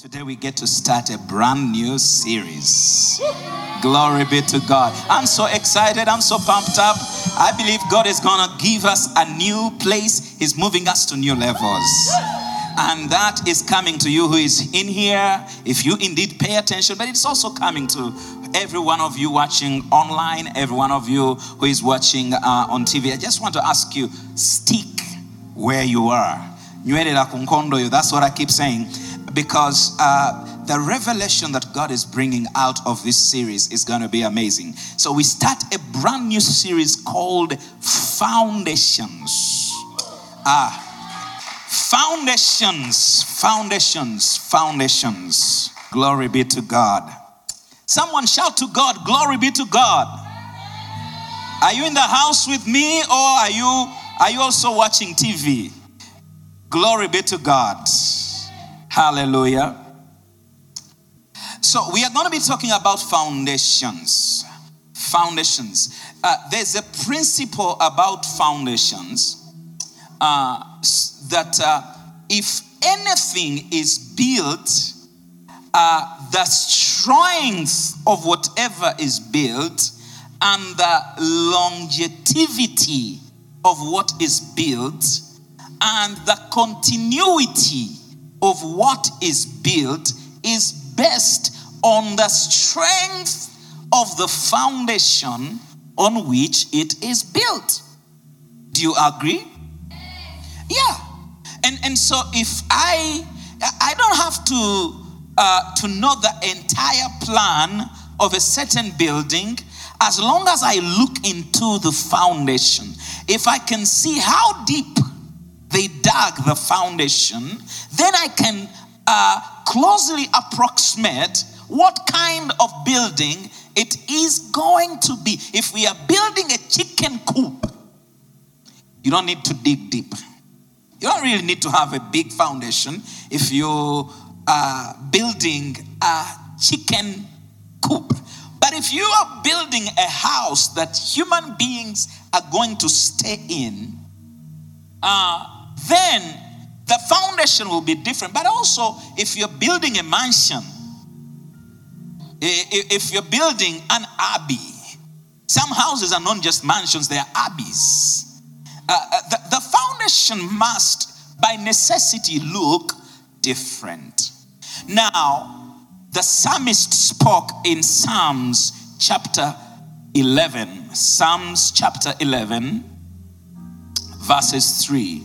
Today we get to start a brand new series. Glory be to God. I'm so excited. I'm so pumped up. I believe God is going to give us a new place. He's moving us to new levels. And that is coming to you who is in here, if you indeed pay attention, but it's also coming to every one of you watching online, every one of you who is watching uh, on TV. I just want to ask you stick where you are. That's what I keep saying because uh, the revelation that God is bringing out of this series is going to be amazing. So, we start a brand new series called Foundations. Ah, foundations, foundations, foundations. Glory be to God. Someone shout to God, Glory be to God. Are you in the house with me or are you are you also watching TV? Glory be to God. Hallelujah. So, we are going to be talking about foundations. Foundations. Uh, there's a principle about foundations uh, that uh, if anything is built, uh, the strength of whatever is built and the longevity of what is built and the continuity of what is built is based on the strength of the foundation on which it is built. Do you agree? Yeah. And and so if I I don't have to uh, to know the entire plan of a certain building as long as I look into the foundation. If I can see how deep dug the foundation, then I can uh, closely approximate what kind of building it is going to be. If we are building a chicken coop, you don't need to dig deep. You don't really need to have a big foundation if you are building a chicken coop. But if you are building a house that human beings are going to stay in, uh, then the foundation will be different. But also, if you're building a mansion, if you're building an abbey, some houses are not just mansions, they are abbeys. Uh, uh, the, the foundation must, by necessity, look different. Now, the psalmist spoke in Psalms chapter 11, Psalms chapter 11, verses 3.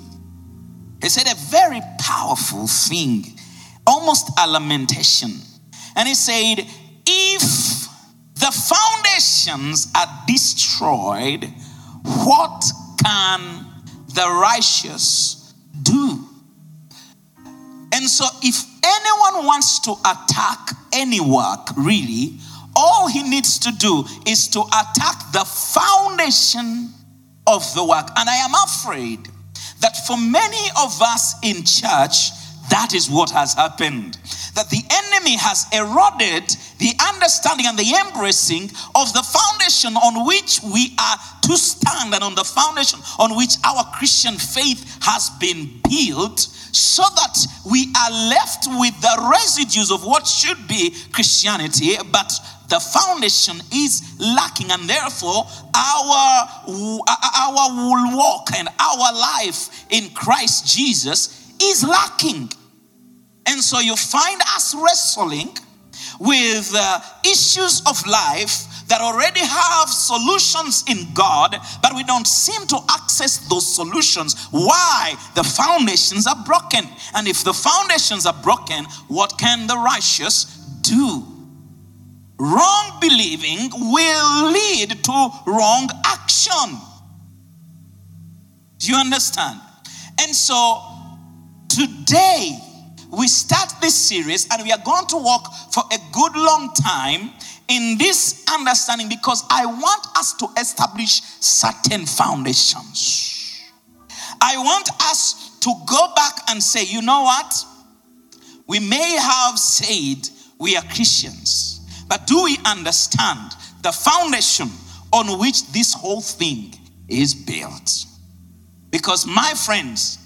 He said a very powerful thing, almost a lamentation. And he said, If the foundations are destroyed, what can the righteous do? And so, if anyone wants to attack any work, really, all he needs to do is to attack the foundation of the work. And I am afraid that for many of us in church, that is what has happened. That the enemy has eroded the understanding and the embracing of the foundation on which we are to stand and on the foundation on which our Christian faith has been built, so that we are left with the residues of what should be Christianity, but the foundation is lacking and therefore our our walk and our life in Christ Jesus is lacking and so you find us wrestling with uh, issues of life that already have solutions in God, but we don't seem to access those solutions. Why? The foundations are broken. And if the foundations are broken, what can the righteous do? Wrong believing will lead to wrong action. Do you understand? And so today we start this series and we are going to walk for a good long time in this understanding because I want us to establish certain foundations. I want us to go back and say, you know what? We may have said we are Christians but do we understand the foundation on which this whole thing is built? Because, my friends,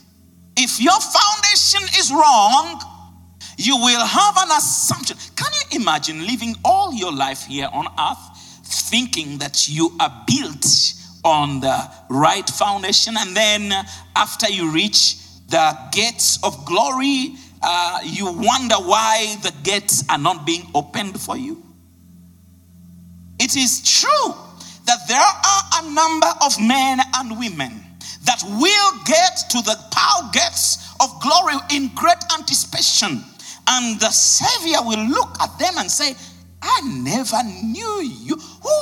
if your foundation is wrong, you will have an assumption. Can you imagine living all your life here on earth thinking that you are built on the right foundation, and then after you reach the gates of glory, uh, you wonder why the gates are not being opened for you? It is true that there are a number of men and women that will get to the power gates of glory in great anticipation. And the Savior will look at them and say, I never knew you. Who,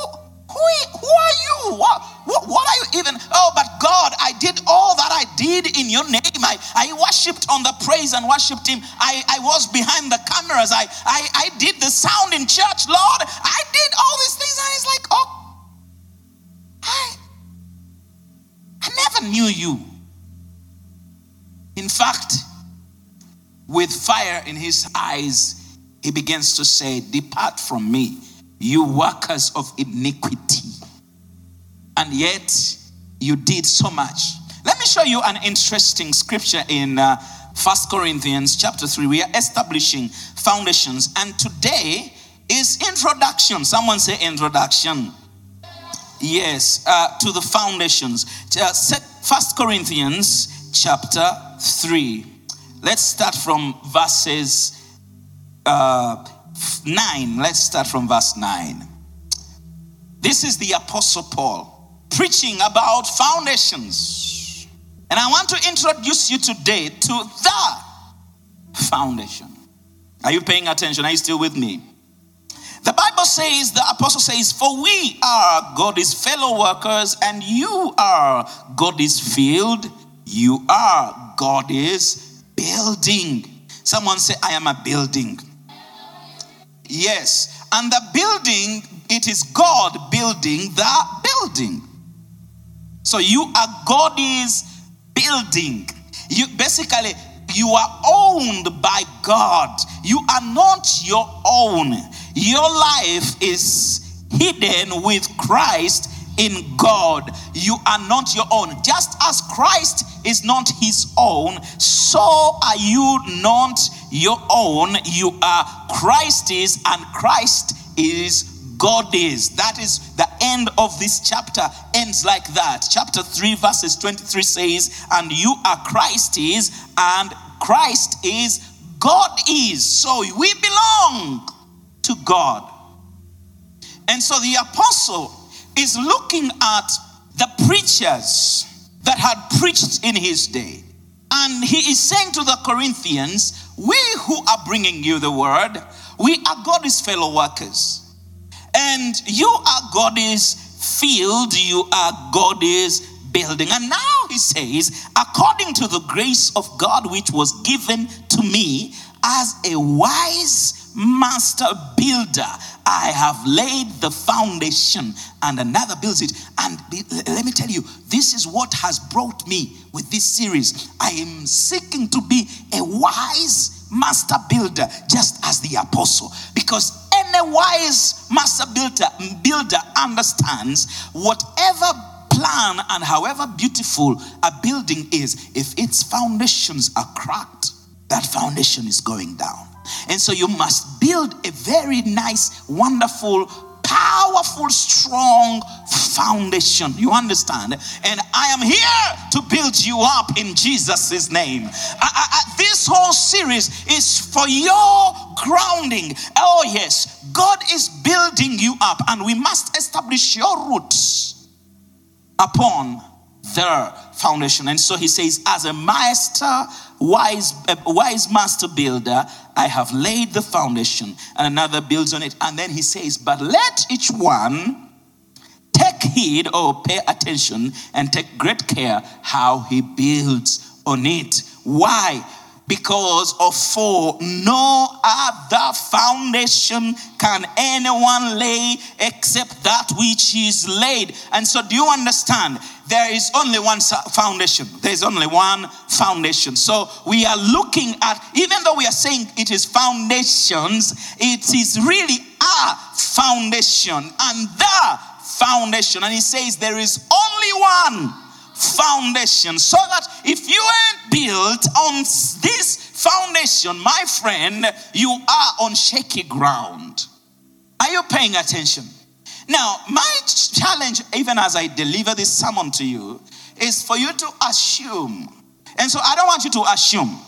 who, who are you? What, what, what, are you even? Oh, but God, I did all that I did in your name. I, I worshipped on the praise and worshipped Him. I, I was behind the cameras. I, I, I did the sound in church, Lord. I did all these things. And it's like, oh, I, I never knew you. In fact, with fire in his eyes, he begins to say, Depart from me, you workers of iniquity. And yet, you did so much. Let me show you an interesting scripture in uh, First Corinthians chapter 3. We are establishing foundations, and today is introduction. Someone say introduction. Yes, uh, to the foundations. Uh, First Corinthians chapter 3. Let's start from verses uh, 9. Let's start from verse 9. This is the Apostle Paul preaching about foundations. And I want to introduce you today to the foundation. Are you paying attention? Are you still with me? The Bible says, the apostle says, For we are God's fellow workers, and you are God's field. You are God's building. Someone say, I am a building. Yes. And the building, it is God building the building. So you are God's building. You basically you are owned by God. You are not your own. Your life is hidden with Christ in God. You are not your own. Just as Christ is not his own, so are you not your own. You are Christ's, and Christ is God is. That is the end of this chapter, ends like that. Chapter 3, verses 23 says, And you are Christ's, and Christ is God is. So we belong to God. And so the apostle is looking at the preachers that had preached in his day. And he is saying to the Corinthians, We who are bringing you the word, we are God's fellow workers. And you are God's field, you are God's building. And now he says, according to the grace of God which was given to me as a wise master builder, I have laid the foundation and another builds it. And be, let me tell you, this is what has brought me with this series. I am seeking to be a wise master builder, just as the apostle, because any wise master builder, builder understands whatever plan and however beautiful a building is, if its foundations are cracked, that foundation is going down. And so you must build a very nice, wonderful, powerful, strong foundation. You understand? And I am here to build you up in Jesus' name. I, I, this whole series is for your grounding. Oh, yes, God is building you up, and we must establish your roots upon their foundation. And so he says, as a master, wise, a wise master builder, I have laid the foundation, and another builds on it. And then he says, but let each one take heed or pay attention and take great care how he builds on it. Why? Because of for no other foundation can anyone lay except that which is laid. And so, do you understand? There is only one foundation. There is only one foundation. So, we are looking at, even though we are saying it is foundations, it is really a foundation and the foundation. And he says there is only one foundation so that if you ain't built on this foundation, my friend, you are on shaky ground. Are you paying attention? Now, my challenge, even as I deliver this sermon to you, is for you to assume. And so I don't want you to assume.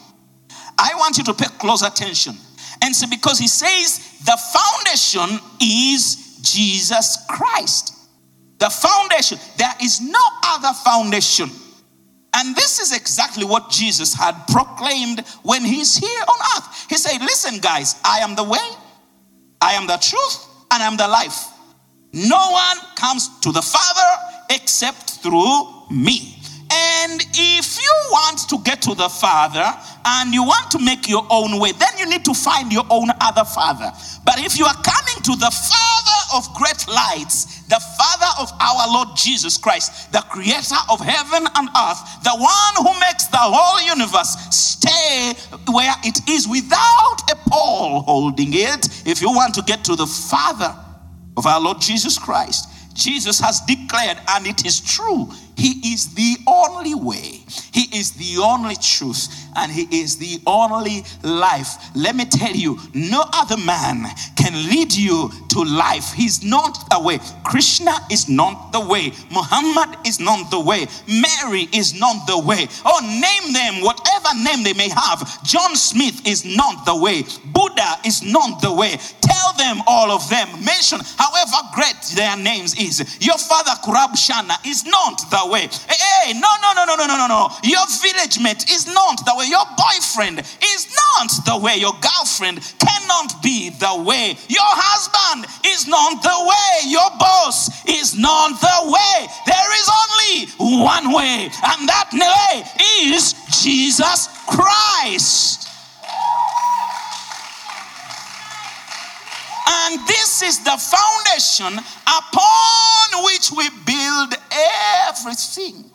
I want you to pay close attention. And so, because he says the foundation is Jesus Christ. The foundation. There is no other foundation. And this is exactly what Jesus had proclaimed when he's here on earth. He said, Listen, guys, I am the way, I am the truth, and I'm the life. No one comes to the Father except through me. And if you want to get to the Father and you want to make your own way, then you need to find your own other Father. But if you are coming to the Father of great lights, the Father of our Lord Jesus Christ, the creator of heaven and earth, the one who makes the whole universe stay where it is without a pole holding it, if you want to get to the Father of our Lord Jesus Christ, Jesus has declared, and it is true, He is the only way, He is the only truth, and He is the only life. Let me tell you, no other man can lead you to life. He's not the way. Krishna is not the way. Muhammad is not the way. Mary is not the way. Oh, name them whatever name they may have. John Smith is not the way. Buddha is not the way. Tell them all of them. Mention however great their names is. Your father Kurab Shana is not the way. Hey, no, no, no, no, no, no, no, no. Your village mate is not the way. Your boyfriend is not the way. Your girlfriend cannot be the way. Your husband is not the way. Your boss is not the way. There is only one way, and that way is Jesus Christ. And this is the foundation upon which we build everything.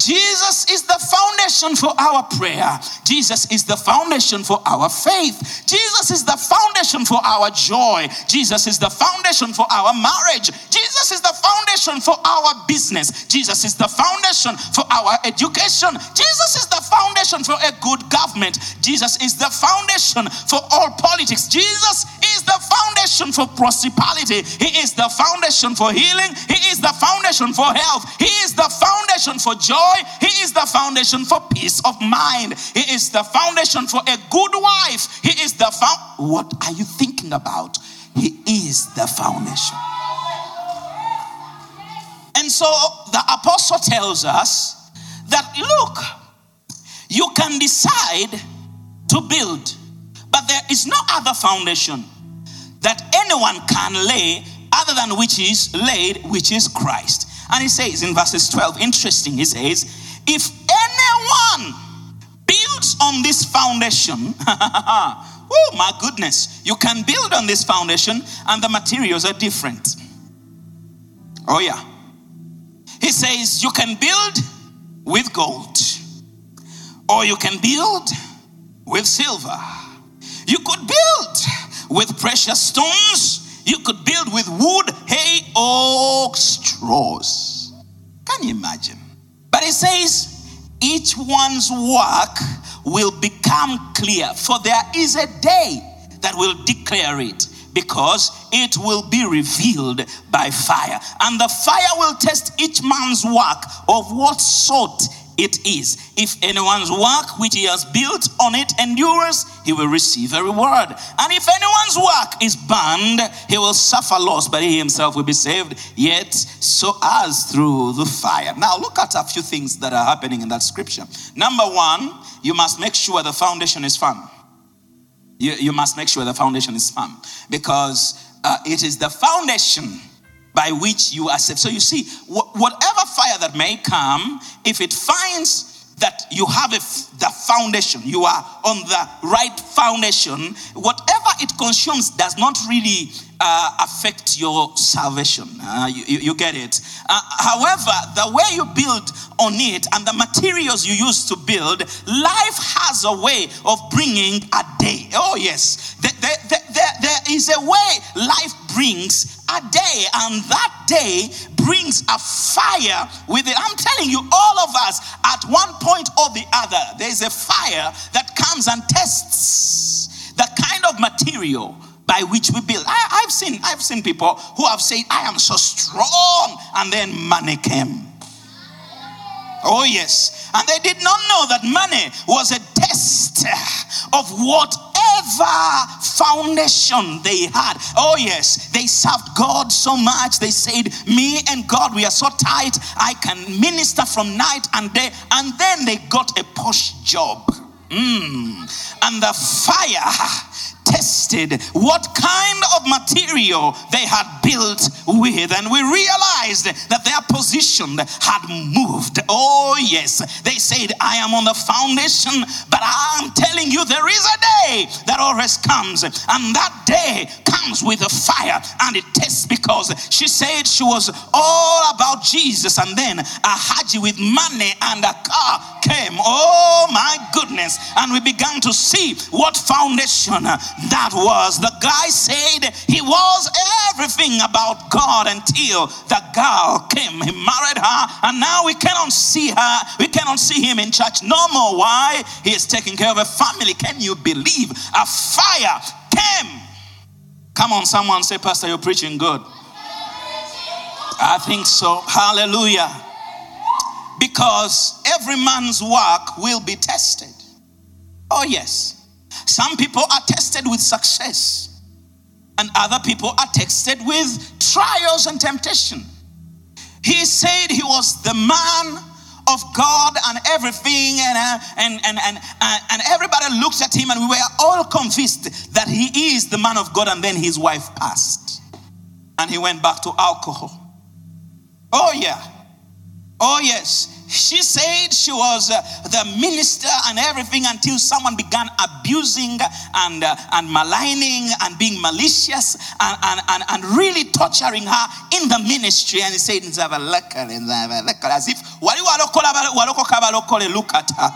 Jesus is the foundation for our prayer. Jesus is the foundation for our faith. Jesus is the foundation for our joy. Jesus is the foundation for our marriage. Jesus is the foundation for our business. Jesus is the foundation for our education. Jesus is the foundation for a good government. Jesus is the foundation for all politics. Jesus the foundation for prosperity. He is the foundation for healing. He is the foundation for health. He is the foundation for joy. He is the foundation for peace of mind. He is the foundation for a good wife. He is the found. What are you thinking about? He is the foundation. And so the apostle tells us that look, you can decide to build, but there is no other foundation that anyone can lay other than which is laid, which is Christ. And he says in verses 12, interesting, he says, if anyone builds on this foundation, oh my goodness, you can build on this foundation and the materials are different. Oh, yeah. He says you can build with gold, or you can build with silver. You could build with precious stones you could build with wood, hay, or straws. Can you imagine? But it says, each one's work will become clear, for there is a day that will declare it because it will be revealed by fire. And the fire will test each man's work of what sort it is. If anyone's work which he has built on it endures, he will receive a reward. And if anyone's work is burned, he will suffer loss, but he himself will be saved, yet so as through the fire. Now, look at a few things that are happening in that scripture. Number one, you must make sure the foundation is firm. You, you must make sure the foundation is firm because uh, it is the foundation by which you are saved. So you see, wh- whatever fire that may come, if it finds that you have the foundation, you are on the right foundation, whatever it consumes does not really uh, affect your salvation. Uh, you, you, you, get it. Uh, however, the way you build on it and the materials you use to build, life has a way of bringing a day. Oh, yes. There, there, there is a way life brings a day, and that day brings a fire with it. I'm telling you, all of us, at one point or the other, there's a fire that comes and tests the kind of material by which we build. I, have seen, I've seen people who have said, I am so strong, and then money came. Oh, yes. And they did not know that money was a test of whatever foundation they had. Oh, yes. They served God so much. They said, Me and God, we are so tight. I can minister from night and day. And then they got a posh job. Mm. And the fire tested what kind of material they had built with, and we realized that their position had moved. Oh, yes, they said, I am on the foundation, but I'm telling you, there is a day that always comes, and that day comes with a fire and it tests because she said she was all about Jesus, and then a haji with money and a car came. Oh, my goodness, and we began to see what foundation that was. The guy said he was everything about God until the girl came. He married her, and now we cannot see her. We cannot see him in church no more. Why? He is taking care of a family. Can you believe? A fire came. Come on, someone say, Pastor, you're preaching good. I think so. Hallelujah. Because every man's work will be tested. Oh, yes. Some people are tested with success, and other people are tested with trials and temptation. He said he was the man of God and everything, and, uh, and, and, and, uh, and everybody looked at him, and we were all convinced that he is the man of God. And then his wife passed, and he went back to alcohol. Oh, yeah. Oh, yes. She said she was uh, the minister and everything until someone began abusing and, uh, and maligning and being malicious and, and, and, and really torturing her in the ministry. And he said, as if, look at her.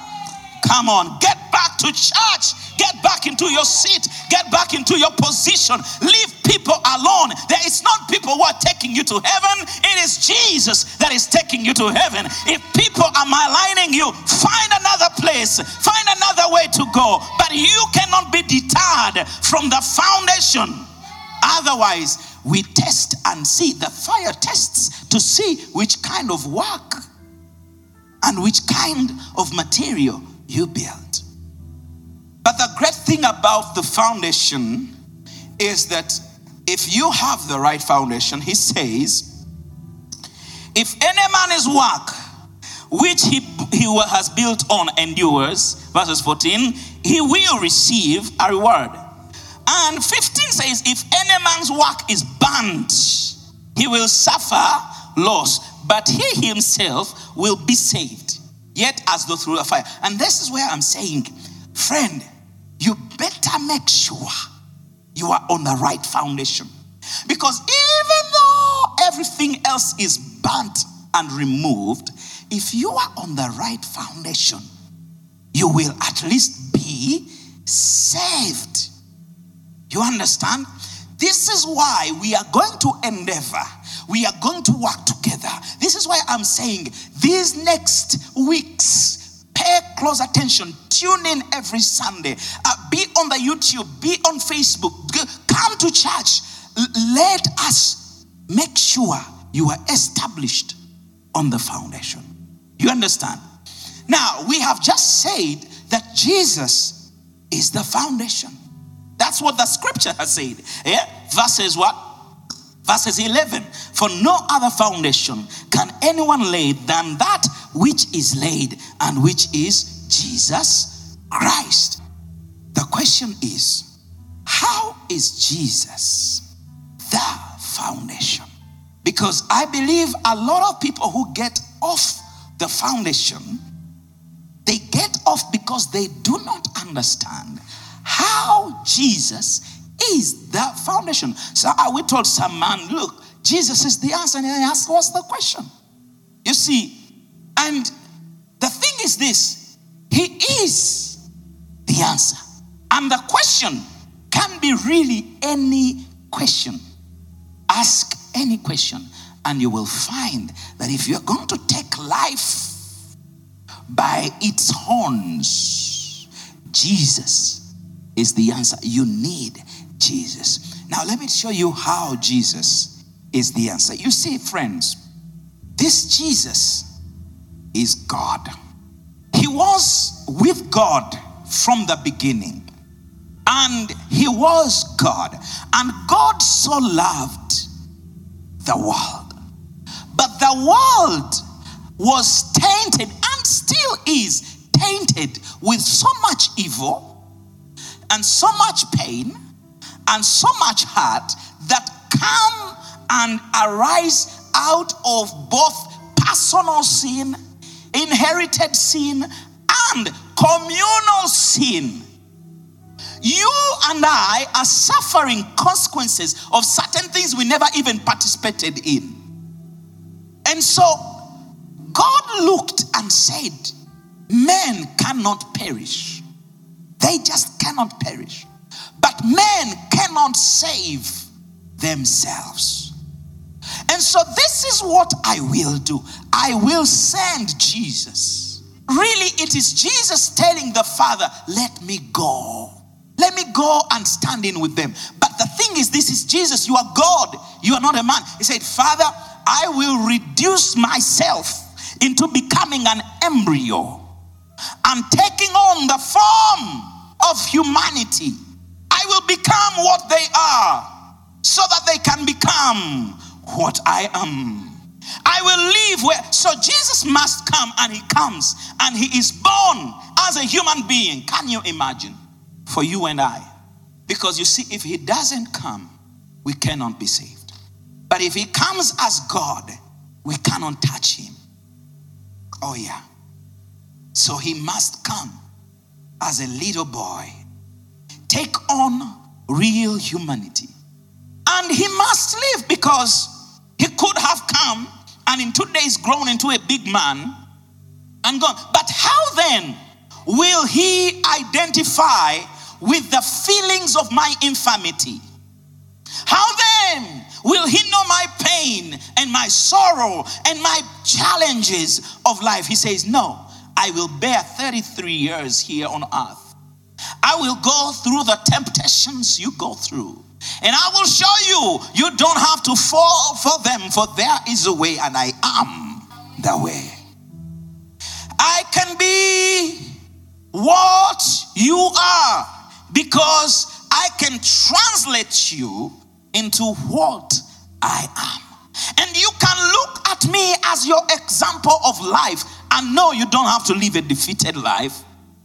Come on, get back to church. Get back into your seat. Get back into your position. Leave people alone. There is not people who are taking you to heaven. It is Jesus that is taking you to heaven. If people are maligning you, find another place. Find another way to go. But you cannot be deterred from the foundation. Otherwise, we test and see. The fire tests to see which kind of work and which kind of material you build. But the great thing about the foundation is that if you have the right foundation, he says, if any man is work which he, he has built on endures, verses 14, he will receive a reward. And 15 says, if any man's work is burnt, he will suffer loss, but he himself will be saved, yet as though through a fire. And this is where I'm saying, friend, better make sure you are on the right foundation. Because even though everything else is burnt and removed, if you are on the right foundation, you will at least be saved. You understand? This is why we are going to endeavor. We are going to work together. This is why I'm saying these next weeks, pay close attention. Tune in every Sunday. Uh, be on the YouTube, be on Facebook. Come to church. Let us make sure you are established on the foundation. You understand? Now, we have just said that Jesus is the foundation. That's what the scripture has said. Yeah? Verses what? Verses 11. For no other foundation can anyone lay than that which is laid and which is Jesus Christ. The question is, how is Jesus the foundation? Because I believe a lot of people who get off the foundation, they get off because they do not understand how Jesus is the foundation. So we told some man, look, Jesus is the answer. And he asked, what's the question? You see, and the thing is this He is the answer. And the question can be really any question. Ask any question, and you will find that if you're going to take life by its horns, Jesus is the answer. You need Jesus. Now, let me show you how Jesus is the answer. You see, friends, this Jesus is God. He was with God from the beginning, and He was God. And God so loved the world. But the world was tainted and still is tainted with so much evil and so much pain and so much hurt that come and arise out of both personal sin, inherited sin, and communal sin. You and I are suffering consequences of certain things we never even participated in. And so God looked and said, Men cannot perish. They just cannot perish. But men cannot save themselves. And so, this is what I will do I will send Jesus. Really, it is Jesus telling the Father, Let me go. Let me go and stand in with them. But the thing is, this is Jesus. You are God. You are not a man. He said, Father, I will reduce myself into becoming an embryo and taking on the form of humanity. I will become what they are so that they can become what I am. I will live where. So Jesus must come and he comes and he is born as a human being. Can you imagine? For you and I. Because you see, if he doesn't come, we cannot be saved. But if he comes as God, we cannot touch him. Oh, yeah. So he must come as a little boy, take on real humanity. And he must live because he could have come and in two days grown into a big man and gone. But how then will he identify with the feelings of my infirmity? How then will he know my pain and my sorrow and my challenges of life? He says, No, I will bear 33 years here on earth. I will go through the temptations you go through. And I will show you, you don't have to fall for them, for there is a way, and I am the way. Because I can translate you into what I am. And you can look at me as your example of life and know you don't have to live a defeated life.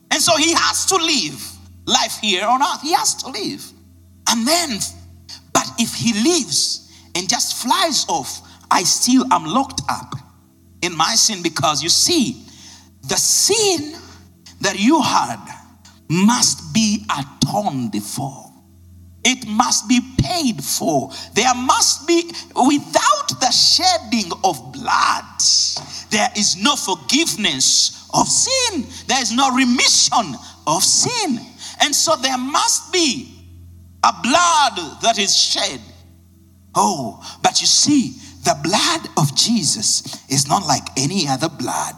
And so he has to live life here on earth. He has to live. And then, but if he leaves and just flies off, I still am locked up in my sin because you see, the sin that you had must be atoned for. It must be paid for. There must be, without the shedding of blood, there is no forgiveness of sin. There is no remission of sin. And so there must be a blood that is shed. Oh, but you see, the blood of Jesus is not like any other blood.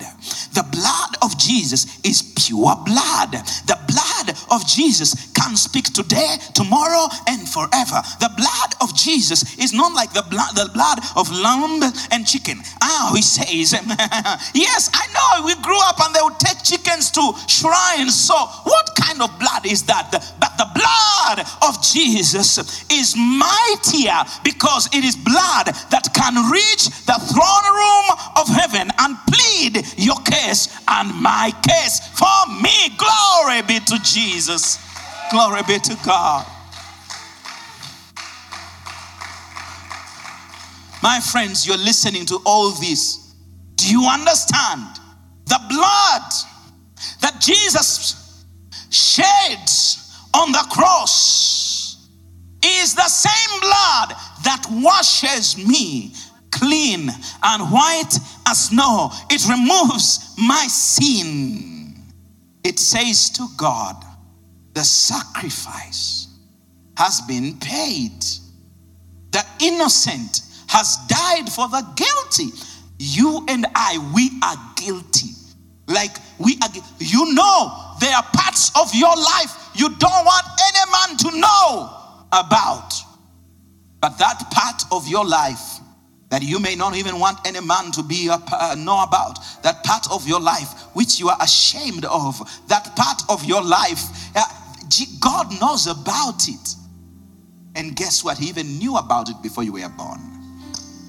The blood of Jesus is pure blood. Of Jesus can speak today, tomorrow, and forever. The blood of Jesus is not like the blood, the blood of lamb and chicken. Ah, he says, yes, I know we grew up and they would take chickens to shrines. So, what kind of blood is that? But the blood of Jesus is mightier because it is blood that can can reach the throne room of heaven and plead your case and my case for me. Glory be to Jesus. Glory be to God. My friends, you're listening to all this. Do you understand? The blood that Jesus shed on the cross is the same blood that washes me clean and white as snow. It removes my sin. It says to God, the sacrifice has been paid. The innocent has died for the guilty. You and I, we are guilty. Like we are, you know there are parts of your life you don't want any man to know about. But that part of your life that you may not even want any man to be uh, know about that part of your life which you are ashamed of that part of your life uh, god knows about it and guess what he even knew about it before you were born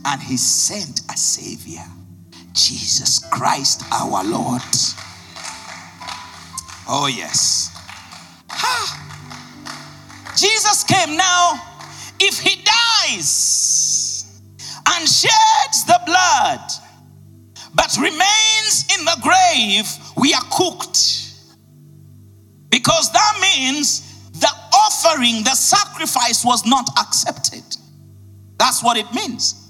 and he sent a savior jesus christ our lord oh yes jesus came now if he dies and sheds the blood, but remains in the grave, we are cooked. Because that means the offering, the sacrifice was not accepted. That's what it means.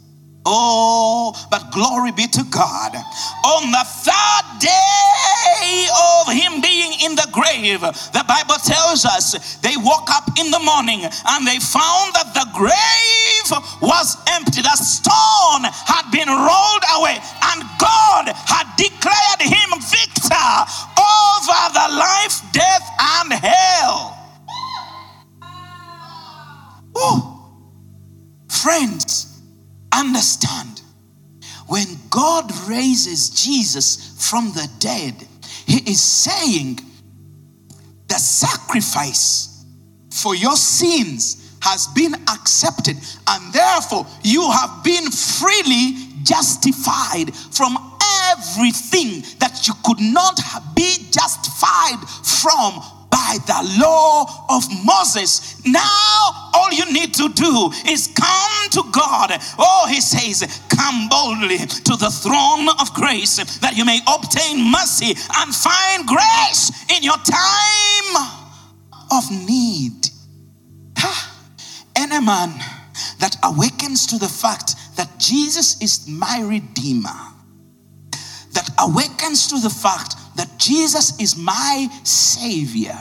Oh, but glory be to God. On the third day of him being in the grave, the Bible tells us they woke up in the morning and they found that the grave was empty. The stone had been rolled away, and God had declared him victor over the life, death, and hell. Ooh. Friends, understand when God raises Jesus from the dead, He is saying the sacrifice for your sins has been accepted, and therefore you have been freely justified from everything that you could not be justified from by the law of Moses. Now, all you need to do is come to God. Oh, he says, Come boldly to the throne of grace that you may obtain mercy and find grace in your time of need. Any man that awakens to the fact that Jesus is my Redeemer, that awakens to the fact that Jesus is my Savior,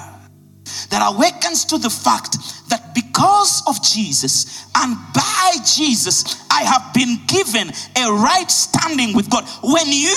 that awakens to the fact that because of Jesus and by Jesus, I have been given a right standing with God. When you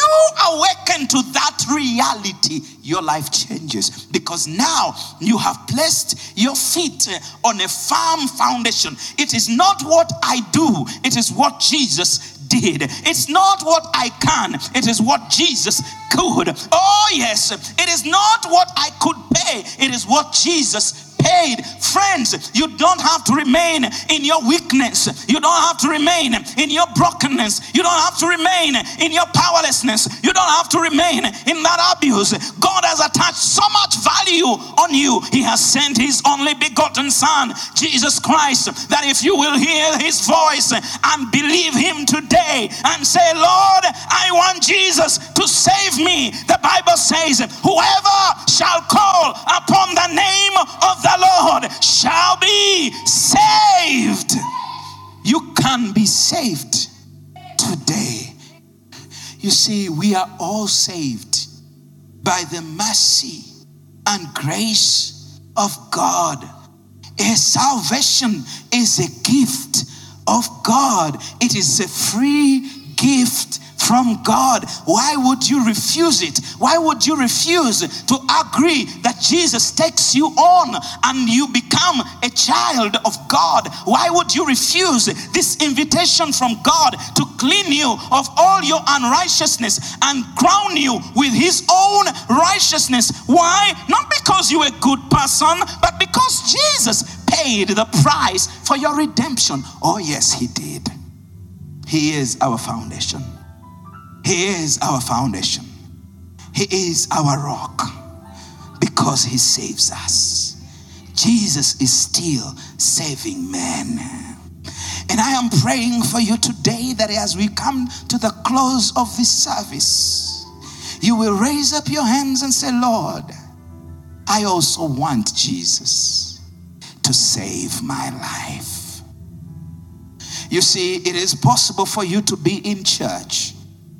awaken to that reality, your life changes because now you have placed your feet uh, on a firm foundation. It is not what I do, it is what Jesus did. It's not what I can, it is what Jesus could. Oh, yes, it is not what I could pay, it is what Jesus paid. Friends, you don't have to remain in your weakness. You don't have to remain in your brokenness. You don't have to remain in your powerlessness. You don't have to remain in that abuse. God has attached so much value on you. He has sent his only begotten Son, Jesus Christ, that if you will hear his voice and believe him today and say, Lord, I want Jesus to save me, the Bible says, whoever shall call upon the name of the Lord shall be saved. You can be saved today. You see, we are all saved by the mercy and grace of God. A salvation is a gift of God, it is a free gift from God. Why would you refuse it? Why would you refuse to agree that Jesus takes you on and you become a child of God? Why would you refuse this invitation from God to clean you of all your unrighteousness and crown you with His own righteousness? Why? Not because you're a good person, but because Jesus paid the price for your redemption. Oh, yes, He did. He is our foundation. He is our foundation. He is our rock because He saves us. Jesus is still saving men. And I am praying for you today that as we come to the close of this service, you will raise up your hands and say, Lord, I also want Jesus to save my life. You see, it is possible for you to be in church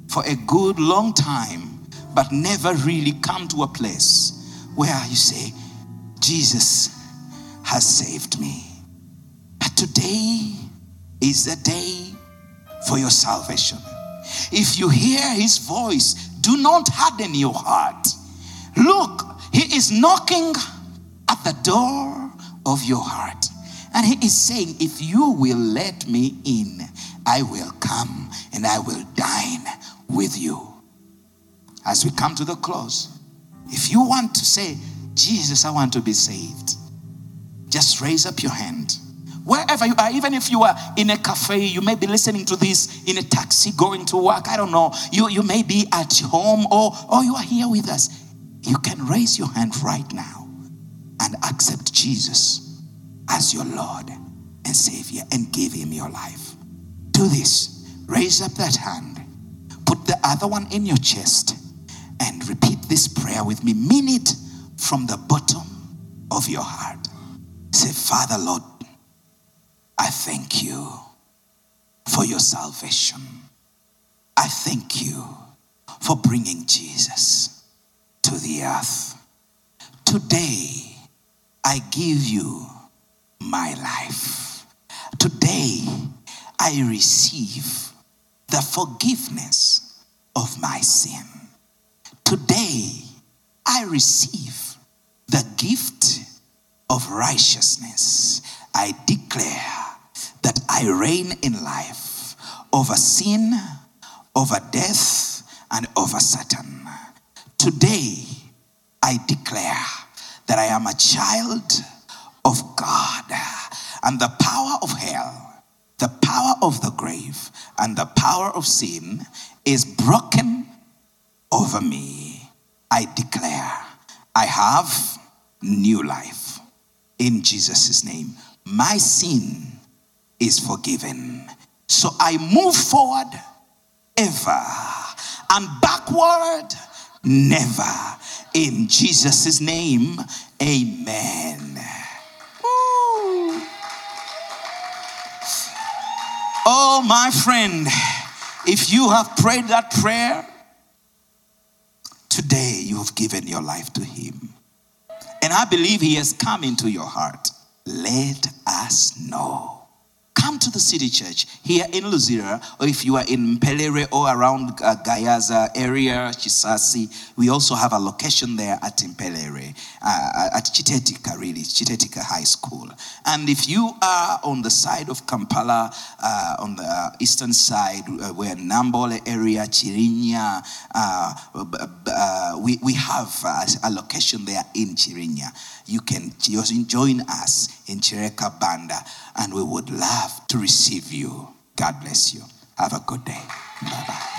for a good long time, but never really come to a place where you say, Jesus has saved me. But today is the day for your salvation. If you hear his voice, do not harden your heart. Look, He is knocking at the door of your heart. And he is saying, If you will let me in, I will come and I will dine with you. As we come to the close, if you want to say, Jesus, I want to be saved, just raise up your hand. Wherever you are, even if you are in a cafe, you may be listening to this in a taxi going to work. I don't know. You, you may be at home or, or you are here with us. You can raise your hand right now and accept Jesus as your Lord and Savior and give Him your life. Do this. Raise up that hand. Put the other one in your chest and repeat this prayer with me. Mean it from the bottom of your heart. Say, Father, Lord, I thank you for your salvation. I thank you for bringing Jesus to the earth. Today, I give you my life. Today, I receive the forgiveness of my sin. Today, I receive the gift of righteousness. I declare that I reign in life over sin, over death, and over Satan. Today, I declare that I am a child of God, and the power of hell, the power of the grave, and the power of sin is broken over me. I declare I have new life in Jesus' name. My sin is forgiven. So I move forward ever and backward never. In Jesus' name, amen. Oh, my friend, if you have prayed that prayer, today you have given your life to Him. And I believe He has come into your heart. Let us know come to the city church here in Luzira, or if you are in Pelere or around uh, Gayaza area, Kisaasi, we also have a location there at Impelere, uh, at Kitetika, really, Kitetika High School. And if you are on the side of Kampala, uh, on the eastern side, uh, where Namboole area, Kirinya, uh, uh, we, we have a location there in Kirinya. You can join us in Kireka Banda, and we would love to receive you. God bless you. Have a good day. Bye bye.